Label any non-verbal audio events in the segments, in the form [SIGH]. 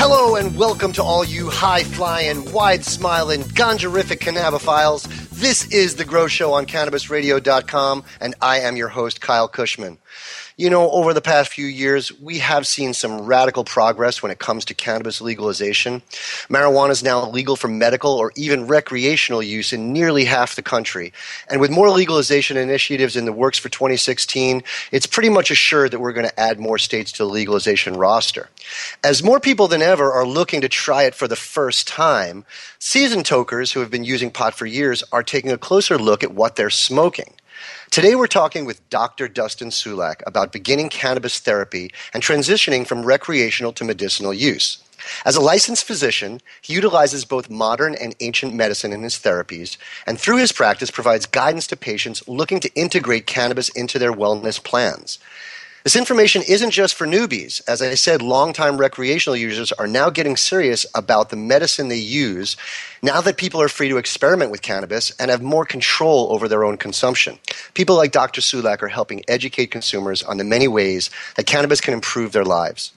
Hello and welcome to all you high flying, wide smiling, ganjarific cannabophiles. This is The Grow Show on CannabisRadio.com, and I am your host, Kyle Kushman. You know, over the past few years, we have seen some radical progress when it comes to cannabis legalization. Marijuana is now legal for medical or even recreational use in nearly half the country. And with more legalization initiatives in the works for 2016, it's pretty much assured that we're going to add more states to the legalization roster. As more people than ever are looking to try it for the first time, seasoned tokers who have been using pot for years are taking a closer look at what they're smoking. Today we're talking with Dr. Dustin Sulak about beginning cannabis therapy and transitioning from recreational to medicinal use. As a licensed physician, he utilizes both modern and ancient medicine in his therapies, and through his practice provides guidance to patients looking to integrate cannabis into their wellness plans. This information isn't just for newbies. As I said, longtime recreational users are now getting serious about the medicine they use now that people are free to experiment with cannabis and have more control over their own consumption. People like Dr. Sulak are helping educate consumers on the many ways that cannabis can improve their lives.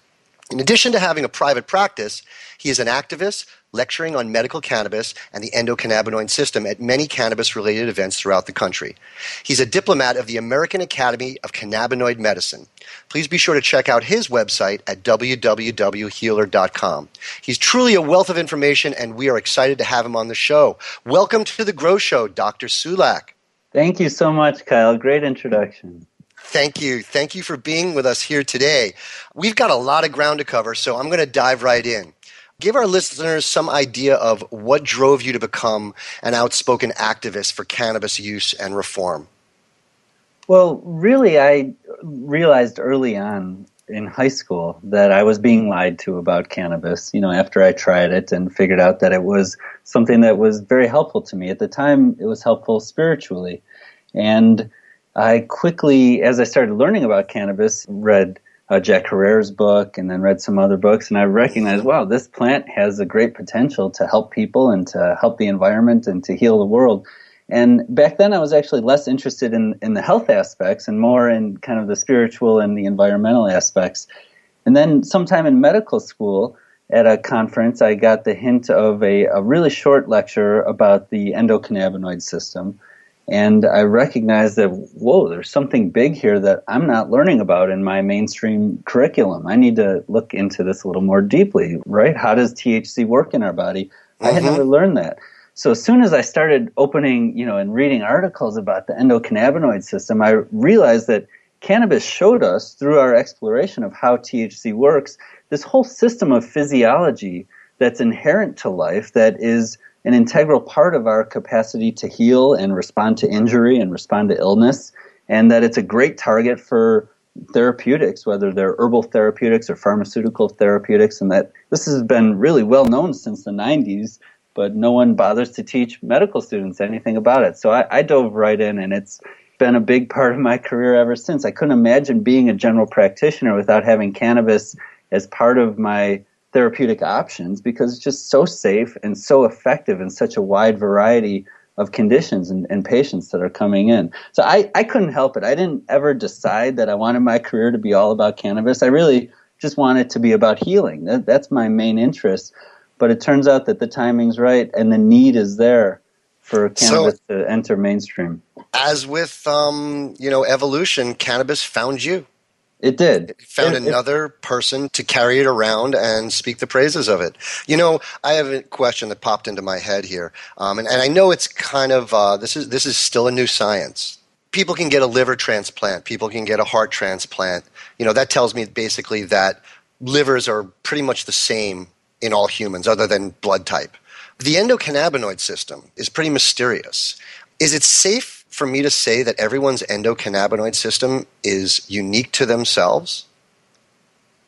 In addition to having a private practice, he is an activist, lecturing on medical cannabis and the endocannabinoid system at many cannabis related events throughout the country. He's a diplomat of the American Academy of Cannabinoid Medicine. Please be sure to check out his website at www.healer.com. He's truly a wealth of information, and we are excited to have him on the show. Welcome to the Grow Show, Dr. Sulak. Thank you so much, Kyle. Great introduction. Thank you. Thank you for being with us here today. We've got a lot of ground to cover, so I'm going to dive right in. Give our listeners some idea of what drove you to become an outspoken activist for cannabis use and reform. Well, really, I realized early on in high school that I was being lied to about cannabis, you know, after I tried it and figured out that it was something that was very helpful to me. At the time, it was helpful spiritually. And I quickly, as I started learning about cannabis, read uh, Jack Herer's book and then read some other books, and I recognized, wow, this plant has a great potential to help people and to help the environment and to heal the world. And back then, I was actually less interested in, in the health aspects and more in kind of the spiritual and the environmental aspects. And then, sometime in medical school, at a conference, I got the hint of a, a really short lecture about the endocannabinoid system. And I recognized that, whoa, there's something big here that I'm not learning about in my mainstream curriculum. I need to look into this a little more deeply, right? How does THC work in our body? Mm-hmm. I had never mm-hmm. learned that. So as soon as I started opening, you know, and reading articles about the endocannabinoid system, I realized that cannabis showed us through our exploration of how THC works this whole system of physiology that's inherent to life that is an integral part of our capacity to heal and respond to injury and respond to illness, and that it's a great target for therapeutics, whether they're herbal therapeutics or pharmaceutical therapeutics, and that this has been really well known since the 90s but no one bothers to teach medical students anything about it. So I, I dove right in, and it's been a big part of my career ever since. I couldn't imagine being a general practitioner without having cannabis as part of my therapeutic options because it's just so safe and so effective in such a wide variety of conditions and, and, patients that are coming in. So I, I couldn't help it. I didn't ever decide that I wanted my career to be all about cannabis. I really just wanted to be about healing. That, that's my main interest. But it turns out that the timing's right and the need is there for cannabis so, to enter mainstream. As with um, you know evolution, cannabis found you. It did. It found it, another it, person to carry it around and speak the praises of it. You know, I have a question that popped into my head here, um, and, and, I know it's kind of uh, this is this is still a new science. People can get a liver transplant. People can get a heart transplant. You know, that tells me basically that livers are pretty much the same in all humans other than blood type. The endocannabinoid system is pretty mysterious. Is it safe for me to say that everyone's endocannabinoid system is unique to themselves?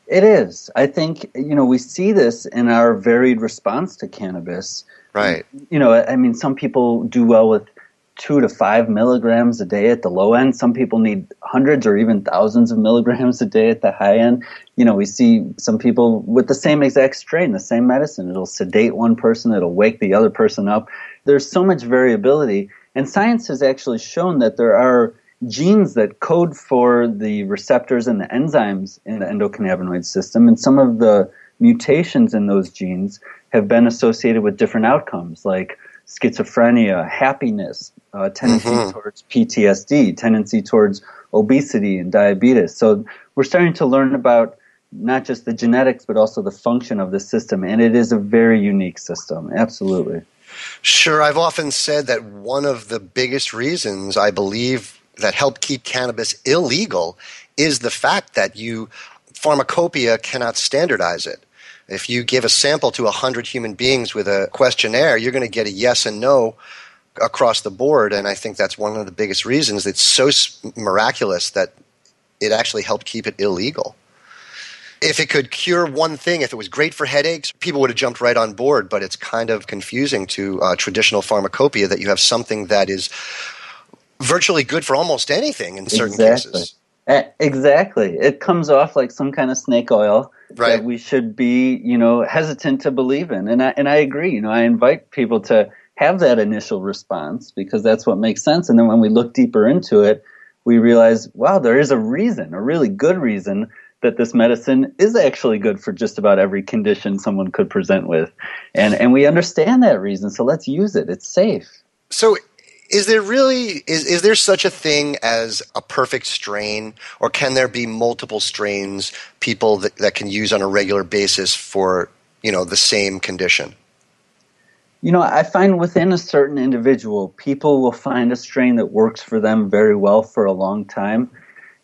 It is. I think, you know, we see this in our varied response to cannabis. Right. You know, I mean, some people do well with two to five milligrams a day at the low end. Some people need hundreds or even thousands of milligrams a day at the high end. You know, we see some people with the same exact strain, the same medicine. It'll sedate one person, it'll wake the other person up. There's so much variability. And science has actually shown that there are genes that code for the receptors and the enzymes in the endocannabinoid system, and some of the mutations in those genes have been associated with different outcomes like schizophrenia, happiness, uh, tendency mm-hmm. towards PTSD, tendency towards obesity and diabetes. So we're starting to learn about not just the genetics, but also the function of the system. And it is a very unique system. Absolutely. Sure. I've often said that one of the biggest reasons I believe that help keep cannabis illegal is the fact that you pharmacopoeia cannot standardize it. If you give a sample to 100 human beings with a questionnaire, you're going to get a yes and no across the board. And I think that's one of the biggest reasons it's so miraculous that it actually helped keep it illegal. If it could cure one thing, if it was great for headaches, people would have jumped right on board. But it's kind of confusing to uh, traditional pharmacopoeia that you have something that is virtually good for almost anything in certain exactly. cases. Exactly. It comes off like some kind of snake oil right. that we should be, you know, hesitant to believe in. And I and I agree. You know, I invite people to have that initial response because that's what makes sense. And then when we look deeper into it, we realize, wow, there is a reason, a really good reason that this medicine is actually good for just about every condition someone could present with. And and we understand that reason, so let's use it. It's safe. So is there really is, is there such a thing as a perfect strain or can there be multiple strains people that, that can use on a regular basis for you know the same condition? You know i find within a certain individual people will find a strain that works for them very well for a long time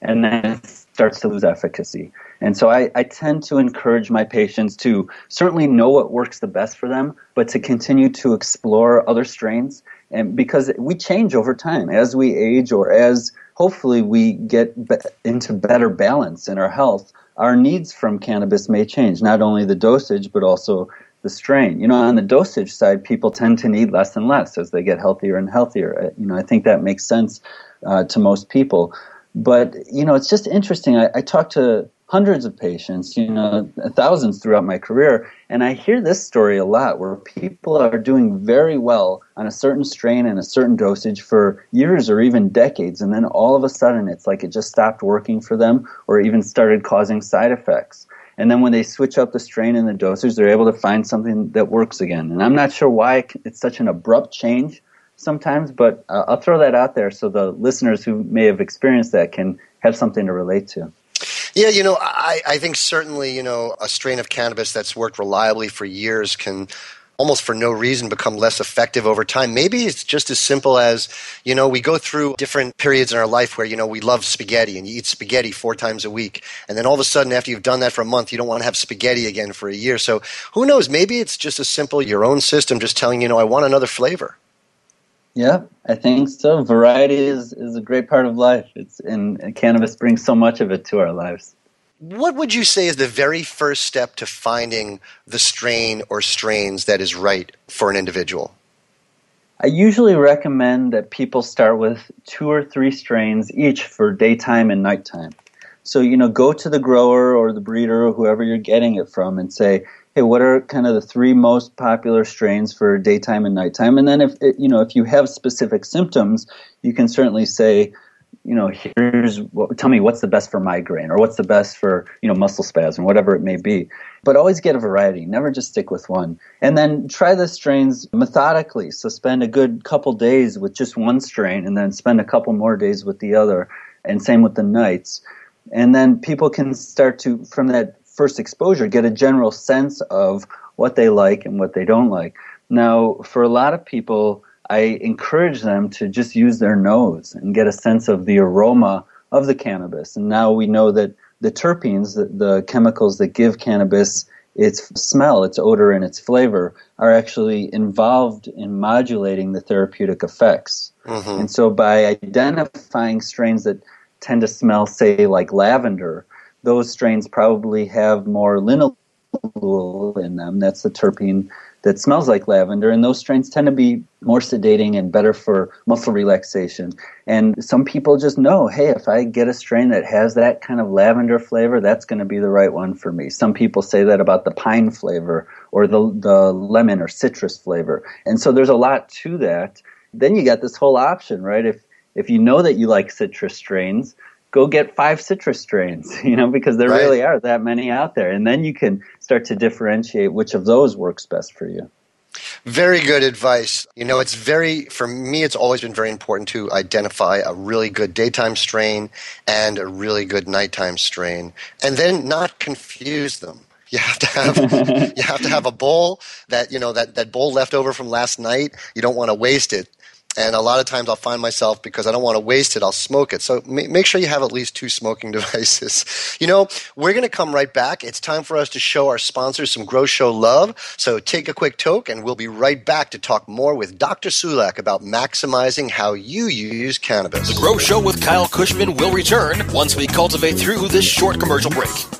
and then it starts to lose efficacy. And so I, I, tend to encourage my patients to certainly know what works the best for them, but to continue to explore other strains and because we change over time. As we age or as hopefully we get be- into better balance in our health our needs from cannabis may change. Not only the dosage but also the strain. You know on the dosage side people tend to need less and less as they get healthier and healthier. Uh, you know i think that makes sense uh, to most people. But you know it's just interesting. I, I talk to hundreds of patients, you know, thousands throughout my career. And I hear this story a lot where people are doing very well on a certain strain and a certain dosage for years or even decades. And then all of a sudden, it's like it just stopped working for them or even started causing side effects. And then when they switch up the strain and the dosage, they're able to find something that works again. And I'm not sure why it's such an abrupt change sometimes, but uh, I'll throw that out there so the listeners who may have experienced that can have something to relate to. Yeah, you know, I, I think certainly, you know, a strain of cannabis that's worked reliably for years can almost for no reason become less effective over time. Maybe it's just as simple as, you know, we go through different periods in our life where, you know, we love spaghetti and you eat spaghetti four times a week. And then all of a sudden, after you've done that for a month, you don't want to have spaghetti again for a year. So who knows? Maybe it's just as simple your own system just telling you, know, I want another flavor. Yeah, I think so. Variety is, is a great part of life. It's and cannabis brings so much of it to our lives. What would you say is the very first step to finding the strain or strains that is right for an individual? I usually recommend that people start with two or three strains each for daytime and nighttime. So, you know, go to the grower or the breeder or whoever you're getting it from and say, what are kind of the three most popular strains for daytime and nighttime? And then if you know if you have specific symptoms, you can certainly say, you know, here's what, tell me what's the best for migraine or what's the best for you know muscle spasm, whatever it may be. But always get a variety. Never just stick with one. And then try the strains methodically. So spend a good couple days with just one strain, and then spend a couple more days with the other. And same with the nights. And then people can start to from that first exposure get a general sense of what they like and what they don't like. Now, for a lot of people, I encourage them to just use their nose and get a sense of the aroma of the cannabis. And now we know that the terpenes, the, the chemicals that give cannabis its smell, its odor, and its flavor are actually involved in modulating the therapeutic effects. Mm-hmm. And so by identifying strains that tend to smell, say, like lavender, those strains probably have more linalool in them. That's the terpene that smells like lavender, and those strains tend to be more sedating and better for muscle relaxation. And some people just know, hey, if I get a strain that has that kind of lavender flavor, that's going to be the right one for me. Some people say that about the pine flavor or the the lemon or citrus flavor. And so there's a lot to that. Then you got this whole option, right? If if you know that you like citrus strains, go get five citrus strains, [LAUGHS] you know, because there right. really are that many out there. And then you can start to differentiate which of those works best for you. Very good advice. You know, it's very, for me, it's always been very important to identify a really good daytime strain and a really good nighttime strain, and then not confuse them. You have to have [LAUGHS] you have to have a bowl that you know that that bowl left over from last night. You don't want to waste it. And a lot of times I'll find myself because I don't want to waste it, I'll smoke it. So make sure you have at least two smoking [LAUGHS] devices. You know, we're going to come right back. It's time for us to show our sponsors some Grow Show love. So take a quick toke and we'll be right back to talk more with Dr. Sulak about maximizing how you use cannabis. The Grow Show with Kyle Kushman will return once we cultivate through this short commercial break.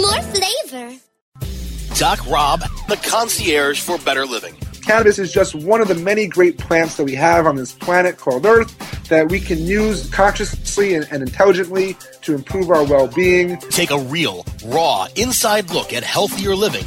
More flavor. Doc Rob, the concierge for better living. Cannabis is just one of the many great plants that we have on this planet called Earth that we can use consciously and, and intelligently to improve our well being. Take a real, raw, inside look at healthier living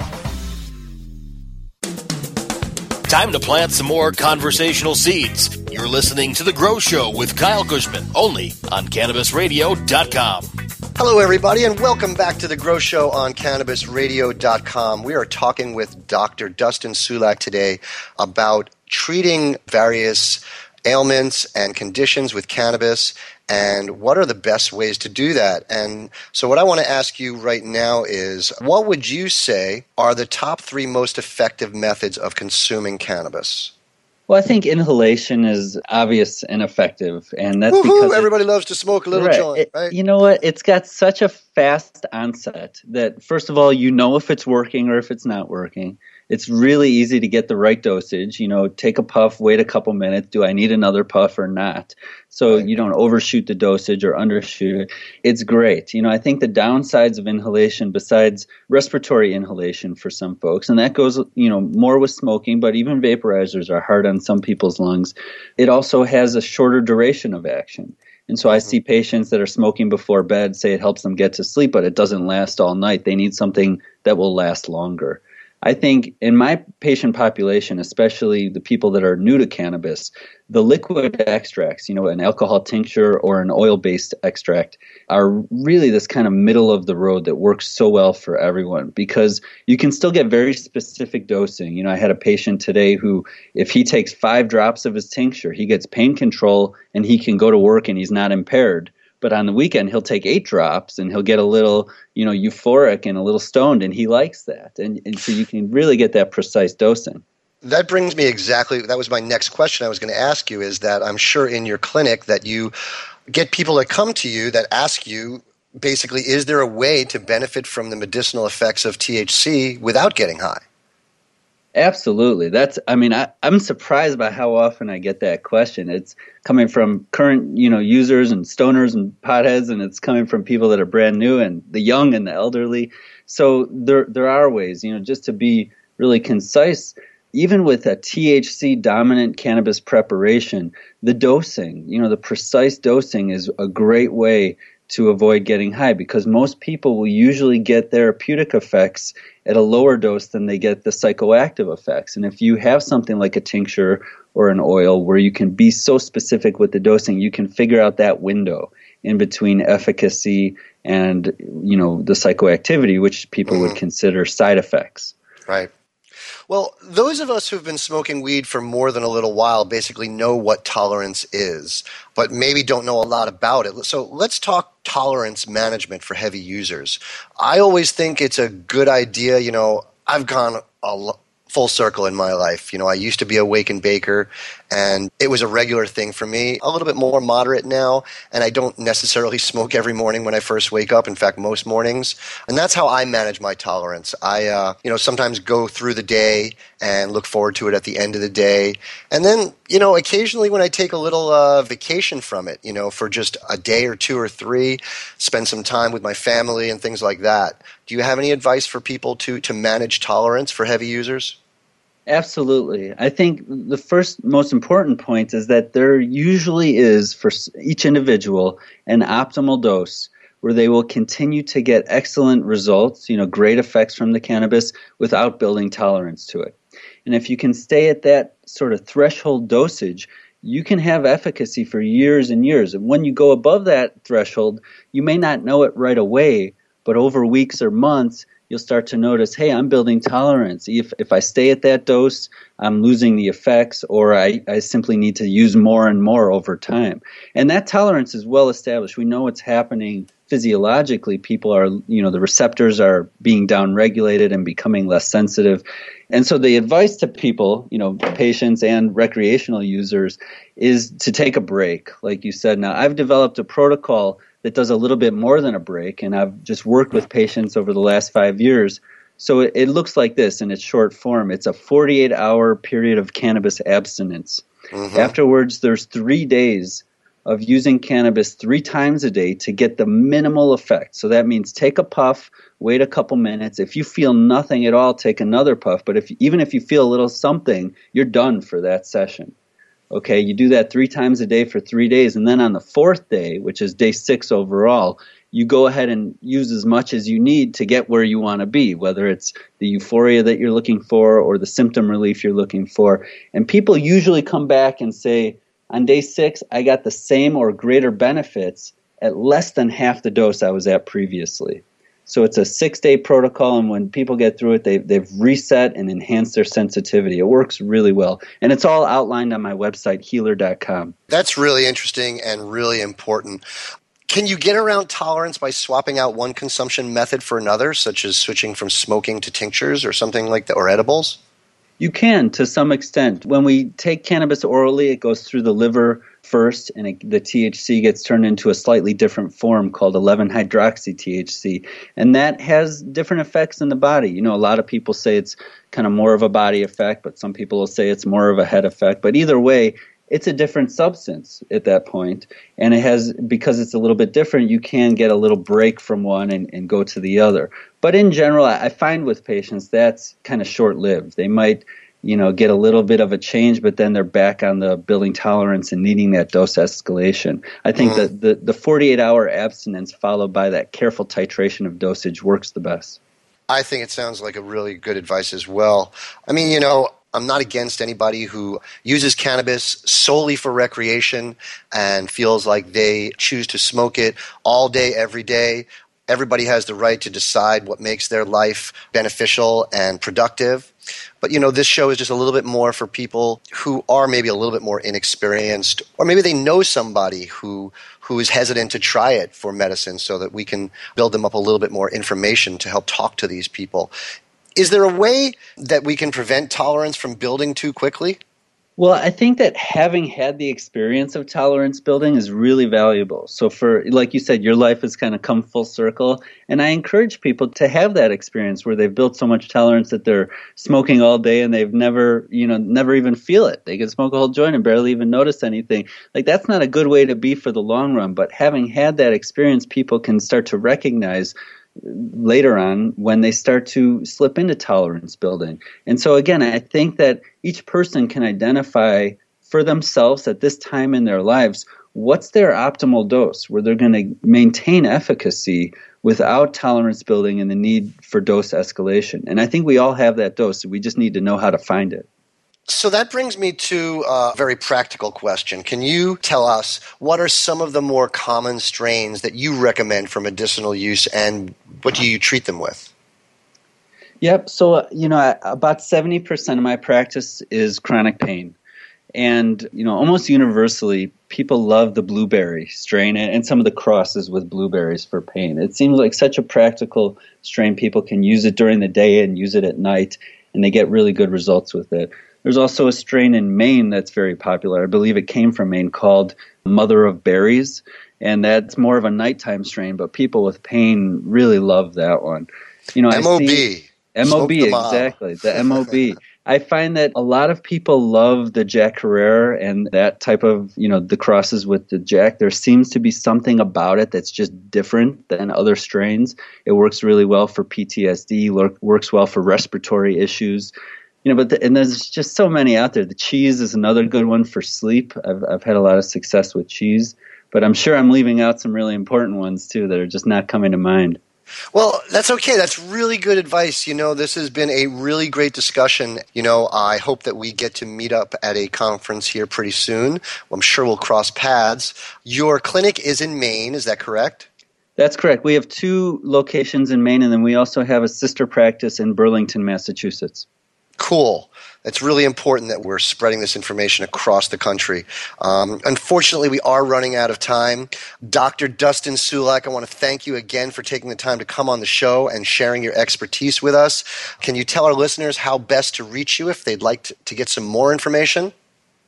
Time to plant some more conversational seeds. You're listening to The Grow Show with Kyle Kushman, only on CannabisRadio.com. Hello, everybody, and welcome back to The Grow Show on CannabisRadio.com. We are talking with Dr. Dustin Sulak today about treating various ailments and conditions with cannabis and what are the best ways to do that? And so, what I want to ask you right now is what would you say are the top three most effective methods of consuming cannabis? Well, I think inhalation is obvious and effective, and that's Woo-hoo, because everybody loves to smoke a little right, joint. It, right? You know what? It's got such a fast onset that first of all, you know if it's working or if it's not working it's really easy to get the right dosage. You know, take a puff, wait a couple minutes. Do I need another puff or not? So you don't overshoot the dosage or undershoot it. It's great. You know, I think the downsides of inhalation, besides respiratory inhalation for some folks, and that goes, you know, more with smoking, but even vaporizers are hard on some people's lungs. It also has a shorter duration of action. And so I mm-hmm. see patients that are smoking before bed say it helps them get to sleep, but it doesn't last all night. They need something that will last longer. I think in my patient population, especially the people that are new to cannabis, the liquid extracts, you know, an alcohol tincture or an oil based extract, are really this kind of middle of the road that works so well for everyone because you can still get very specific dosing. You know, I had a patient today who, if he takes five drops of his tincture, he gets pain control and he can go to work and he's not impaired but on the weekend he'll take eight drops and he'll get a little you know euphoric and a little stoned and he likes that and, and so you can really get that precise dosing that brings me exactly that was my next question i was going to ask you is that i'm sure in your clinic that you get people that come to you that ask you basically, is there a way to benefit from the medicinal effects of THC without getting high? Absolutely. That's I mean, I, I'm surprised by how often I get that question. It's coming from current, you know, users and stoners and potheads and it's coming from people that are brand new and the young and the elderly. So there there are ways, you know, just to be really concise, even with a THC dominant cannabis preparation, the dosing, you know, the precise dosing is a great way to avoid getting high because most people will usually get therapeutic effects at a lower dose than they get the psychoactive effects. And if you have something like a tincture or an oil where you can be so specific with the dosing, you can figure out that window in between efficacy and you know the psychoactivity, which people mm-hmm. would consider side effects. Right. Well, those of us who've been smoking weed for more than a little while basically know what tolerance is, but maybe don't know a lot about it. So let's talk tolerance management for heavy users. I always think it's a good idea. You know, I've gone a, full circle in my life. You know, I used to be a wake and baker, and it was a regular thing for me. A little bit more moderate now, and I don't necessarily [LAUGHS] smoke every morning when I first wake up. In fact, most mornings, and that's how I manage my tolerance. I, uh, you know, sometimes go through the day and look forward to it at the end of the day, and then, you know, occasionally when I take a little uh, vacation from it, you know, for just a day or two or three, spend some time with my family and things like that. Do you have any advice for people to to manage tolerance for heavy users? Absolutely. I think the first most important point is that there usually is for each individual an optimal dose where they will continue to get excellent results, you know, great effects from the cannabis without building tolerance to it. And if you can stay at that sort of threshold dosage, you can have efficacy for years and years. And when you go above that threshold, you may not know it right away, but over weeks or months, you'll start to notice, hey, I'm building tolerance. If, if I stay at that dose, I'm losing the effects, or I, I simply need to use more and more over time. And that tolerance is well established. We know what's happening physiologically. People are, you know, the receptors are being downregulated and becoming less sensitive. And so the advice to people, you know, patients and recreational users is to take a break, like you said. Now, I've developed a protocol that does a little bit more than a break. And I've just worked with patients over the last five years. So it, it looks like this in its short form it's a 48 hour period of cannabis abstinence. Mm-hmm. Afterwards, there's three days of using cannabis three times a day to get the minimal effect. So that means take a puff, wait a couple minutes. If you feel nothing at all, take another puff. But if even if you feel a little something, you're done for that session. Okay, you do that three times a day for three days, and then on the fourth day, which is day six overall, you go ahead and use as much as you need to get where you want to be, whether it's the euphoria that you're looking for or the symptom relief you're looking for. And people usually come back and say, on day six, I got the same or greater benefits at less than half the dose I was at previously. So it's a six day protocol, and when people get through it, they, they've reset and enhanced their sensitivity. It works really well. And it's all outlined on my website, healer.com. That's really interesting and really important. Can you get around tolerance by swapping out one consumption method for another, such as switching from smoking to tinctures or something like that, or edibles? You can to some extent. When we take cannabis orally, it goes through the liver first, and it, the THC gets turned into a slightly different form called 11 hydroxy THC. And that has different effects in the body. You know, a lot of people say it's kind of more of a body effect, but some people will say it's more of a head effect. But either way, it's a different substance at that point and it has because it's a little bit different you can get a little break from one and, and go to the other but in general i find with patients that's kind of short lived they might you know, get a little bit of a change, but then they're back on the building tolerance and needing that dose escalation. I think mm-hmm. that the, the 48 hour abstinence followed by that careful titration of dosage works the best. I think it sounds like a really good advice as well. I mean, you know, I'm not against anybody who uses cannabis solely for recreation and feels like they choose to smoke it all day, every day. Everybody has the right to decide what makes their life beneficial and productive. But you know, this show is just a little bit more for people who are maybe a little bit more inexperienced, or maybe they know somebody who who is hesitant to try it for medicine, so that we can build them up a little bit more information to help talk to these people. Is there a way that we can prevent tolerance from building too quickly? Well, I think that having had the experience of tolerance building is really valuable. So, for like you said, your life has kind of come full circle. And I encourage people to have that experience where they've built so much tolerance that they're smoking all day and they've never, you know, never even feel it. They can smoke a whole joint and barely even notice anything. Like, that's not a good way to be for the long run. But having had that experience, people can start to recognize later on when they start to slip into tolerance building. And so, again, I think that each person can identify for themselves at this time in their lives what's their optimal dose where they're going to maintain efficacy without tolerance building and the need for dose escalation. And I think we all have that dose. we just need to know how to find it. So that brings me to a very practical question. Can you tell us what are some of the more common strains that you recommend for medicinal use and what do you treat them with? Yep. So, uh, you know, about 70% of my practice is chronic pain. And, you know, almost universally, people love the blueberry strain and some of the crosses with blueberries for pain. It seems like such a practical strain. People can use it during the day and use it at night, and they get really good results with it. There's also a strain in Maine that's very popular. I believe it came from Maine called Mother of Berries, and that's more of a nighttime strain, but people with pain really love that one. You know, MOB. MOB, exactly. The [LAUGHS] MOB. I find that a lot of people love the Jack Herer and that type of, you know, the crosses with the Jack. There seems to be something about it that's just different than other strains. It works really well for PTSD, works well for respiratory issues. You know, but the, and there's just so many out there. The cheese is another good one for sleep. I've I've had a lot of success with cheese, but I'm sure I'm leaving out some really important ones too that are just not coming to mind. Well, that's okay. That's really good advice. You know, this has been a really great discussion. You know, I hope that we get to meet up at a conference here pretty soon. I'm sure we'll cross paths. Your clinic is in Maine, is that correct? That's correct. We have two locations in Maine, and then we also have a sister practice in Burlington, Massachusetts. Cool it's really important that we're spreading this information across the country. Um, unfortunately, we are running out of time. Dr. Dustin Sulak, I want to thank you again for taking the time to come on the show and sharing your expertise with us. Can you tell our listeners how best to reach you if they'd like to, to get some more information?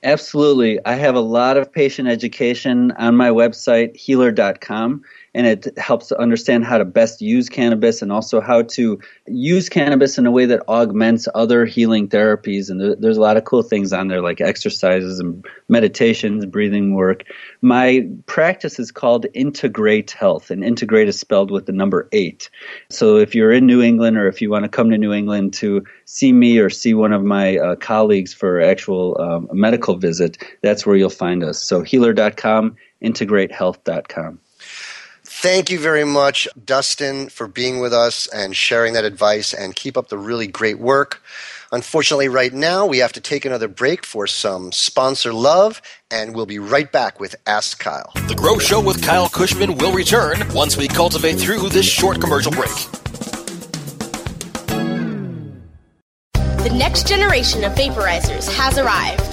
Absolutely. I have a lot of patient education on my website, healer.com and it helps to understand how to best use cannabis and also how to use cannabis in a way that augments other healing therapies. And there, there's a lot of cool things on there like exercises and meditations, breathing work. My practice is called Integr8Health, and Integrate is spelled with the number eight. So if you're in New England or if you want to come to New England to see me or see one of my uh, colleagues for actual um, medical visit, that's where you'll find us. So healer.com, integr8health.com. Thank you very much, Dustin, for being with us and sharing that advice, and keep up the really great work. Unfortunately, right now, we have to take another break for some sponsor love, and we'll be right back with Ask Kyle. The Grow Show with Kyle Kushman will return once we cultivate through this short commercial break. The next generation of vaporizers has arrived.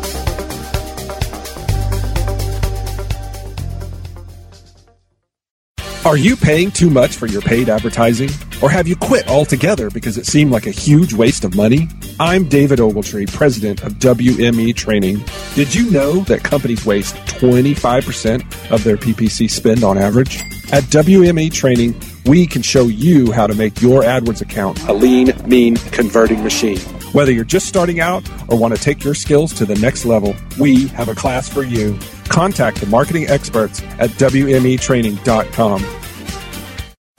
Are you paying too much for your paid advertising? Or have you quit altogether because it seemed like a huge waste of money? I'm David Ogletree, president of WME Training. Did you know that companies waste 25% of their PPC spend on average? At WME Training, we can show you how to make your AdWords account a lean, mean, converting machine. Whether you're just starting out or want to take your skills to the next level, we have a class for you. Contact the marketing experts at WMEtraining.com.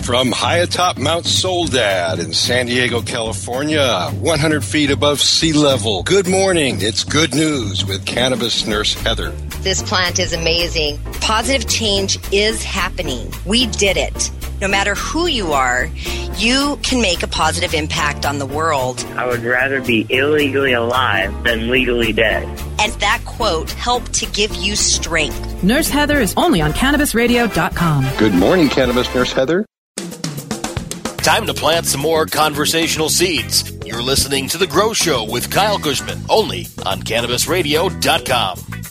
From high atop Mount Soledad in San Diego, California, 100 feet above sea level. Good morning. It's good news with cannabis nurse Heather. This plant is amazing. Positive change is happening. We did it. No matter who you are, you can make a positive impact on the world. I would rather be illegally alive than legally dead. And that quote helped to give you strength. Nurse Heather is only on CannabisRadio.com. Good morning, Cannabis Nurse Heather. Time to plant some more conversational seeds. You're listening to The Grow Show with Kyle Kushman, only on CannabisRadio.com.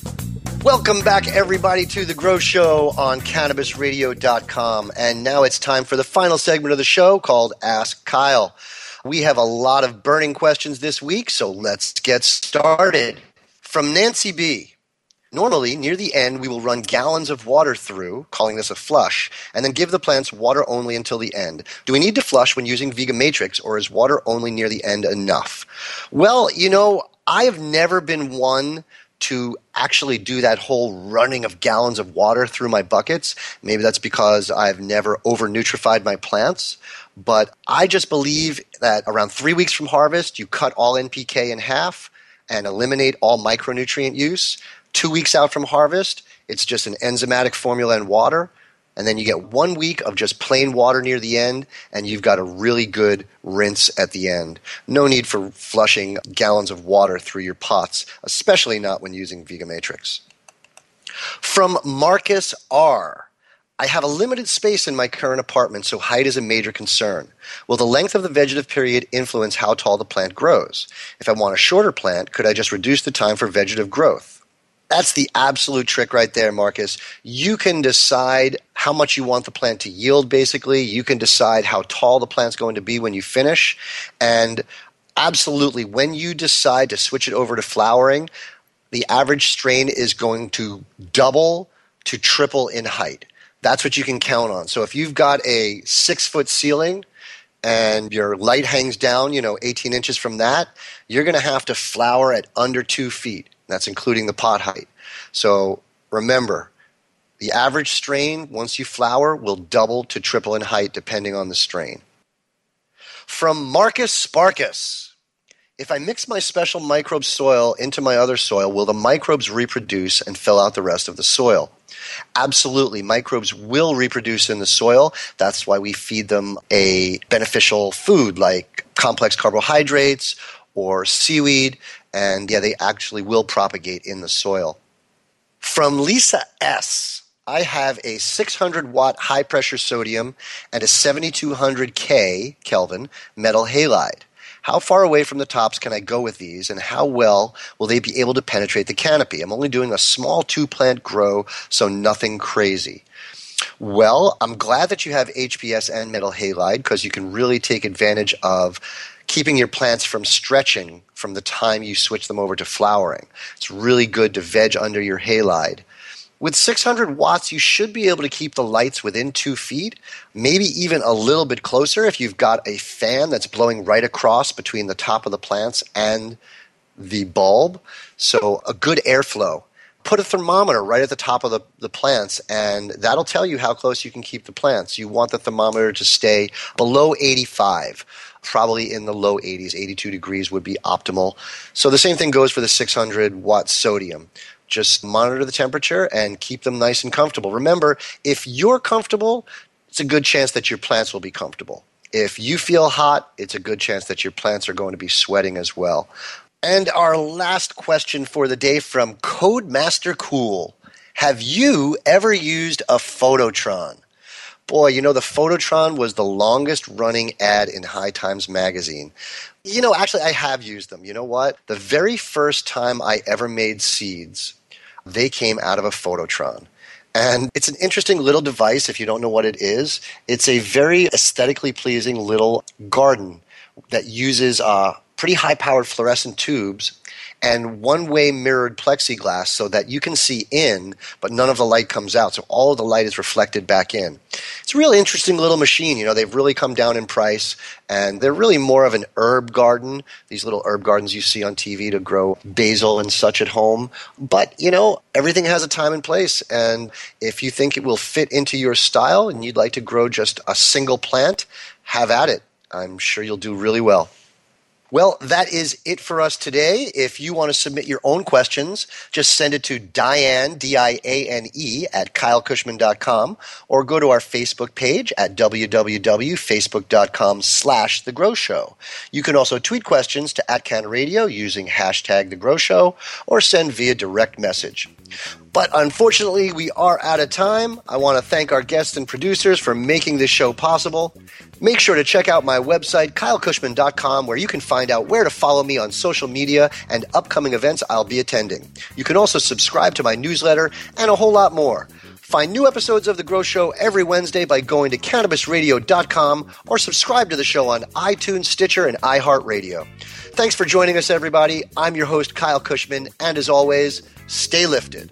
Welcome back, everybody, to The Grow Show on CannabisRadio.com. And now it's time for the final segment of the show called Ask Kyle. We have a lot of burning questions this week, so let's get started. From Nancy B. Normally, near the end, we will run gallons of water through, calling this a flush, and then give the plants water only until the end. Do we need to flush when using Vega Matrix, or is water only near the end enough? Well, you know, I have never been one to actually do that whole running of gallons of water through my buckets. Maybe that's because I've never over nutrified my plants. But I just believe that around three weeks from harvest, you cut all NPK in half and eliminate all micronutrient use. Two weeks out from harvest, it's just an enzymatic formula and water. And then you get one week of just plain water near the end, and you've got a really good rinse at the end. No need for flushing gallons of water through your pots, especially not when using Vega Matrix. From Marcus R. I have a limited space in my current apartment, so height is a major concern. Will the length of the vegetative period influence how tall the plant grows? If I want a shorter plant, could I just reduce the time for vegetative growth? That's the absolute trick right there, Marcus. You can decide how much you want the plant to yield, basically. You can decide how tall the plant's going to be when you finish. And absolutely, when you decide to switch it over to flowering, the average strain is going to double to triple in height. That's what you can count on. So if you've got a six foot ceiling and your light hangs down, you know, 18 inches from that, you're going to have to flower at under two feet. That's including the pot height. So remember, the average strain, once you flower, will double to triple in height depending on the strain. From Marcus Sparkus. If I mix my special microbe soil into my other soil, will the microbes reproduce and fill out the rest of the soil? Absolutely. Microbes will reproduce in the soil. That's why we feed them a beneficial food like complex carbohydrates or seaweed. And yeah, they actually will propagate in the soil. From Lisa S. I have a 600 watt high pressure sodium and a 7200 K Kelvin metal halide. How far away from the tops can I go with these, and how well will they be able to penetrate the canopy? I'm only doing a small two plant grow, so nothing crazy. Well, I'm glad that you have HPS and metal halide because you can really take advantage of keeping your plants from stretching from the time you switch them over to flowering. It's really good to veg under your halide. With 600 watts, you should be able to keep the lights within two feet, maybe even a little bit closer if you've got a fan that's blowing right across between the top of the plants and the bulb. So, a good airflow. Put a thermometer right at the top of the, the plants, and that'll tell you how close you can keep the plants. You want the thermometer to stay below 85 probably in the low 80s, 82 degrees would be optimal. So the same thing goes for the 600 watt sodium. Just monitor the temperature and keep them nice and comfortable. Remember, if you're comfortable, it's a good chance that your plants will be comfortable. If you feel hot, it's a good chance that your plants are going to be sweating as well. And our last question for the day from Codemaster Cool. Have you ever used a Phototron? Boy, you know, the Phototron was the longest running ad in High Times magazine. You know, actually, I have used them. You know what? The very first time I ever made seeds, they came out of a Phototron. And it's an interesting little device if you don't know what it is. It's a very aesthetically pleasing little garden that uses uh, pretty high powered fluorescent tubes and one way mirrored plexiglass so that you can see in, but none of the light comes out. So all of the light is reflected back in. It's a really interesting little machine. You know, they've really come down in price and they're really more of an herb garden, these little herb gardens you see on TV to grow basil and such at home. But, you know, everything has a time and place. And if you think it will fit into your style and you'd like to grow just a single plant, have at it. I'm sure you'll do really well. Well, that is it for us today. If you want to submit your own questions, just send it to Diane, D-I-A-N-E, at kylekushman.com or go to our Facebook page at www.facebook.com slash The Grow Show. You can also tweet questions to at Can Radio using hashtag The Grow Show or send via direct message. But unfortunately, we are out of time. I want to thank our guests and producers for making this show possible. Make sure to check out my website, kylekushman.com, where you can find out where to follow me on social media and upcoming events I'll be attending. You can also subscribe to my newsletter and a whole lot more. Find new episodes of The Grow Show every Wednesday by going to cannabisradio.com or subscribe to the show on iTunes, Stitcher, and iHeartRadio. Thanks for joining us, everybody. I'm your host, Kyle Kushman, and as always, stay lifted.